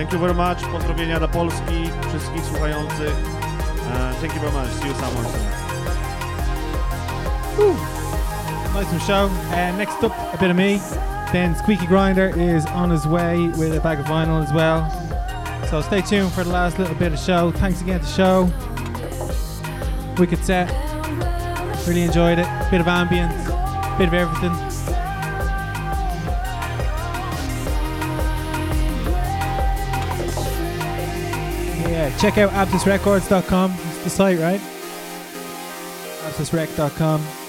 Thank you very much. Pozdrowienia dla Polski, wszystkich słuchających. Uh, thank you very much. See you someone soon. Nice one Sho. Uh, next up, a bit of me. Then Squeaky Grinder is on his way with a bag of vinyl as well. So stay tuned for the last little bit of show. Thanks again to Sho. Wicked set. Really enjoyed it. Bit of ambience, bit of everything. Check out absysrecords.com. It's the site, right? absysrec.com.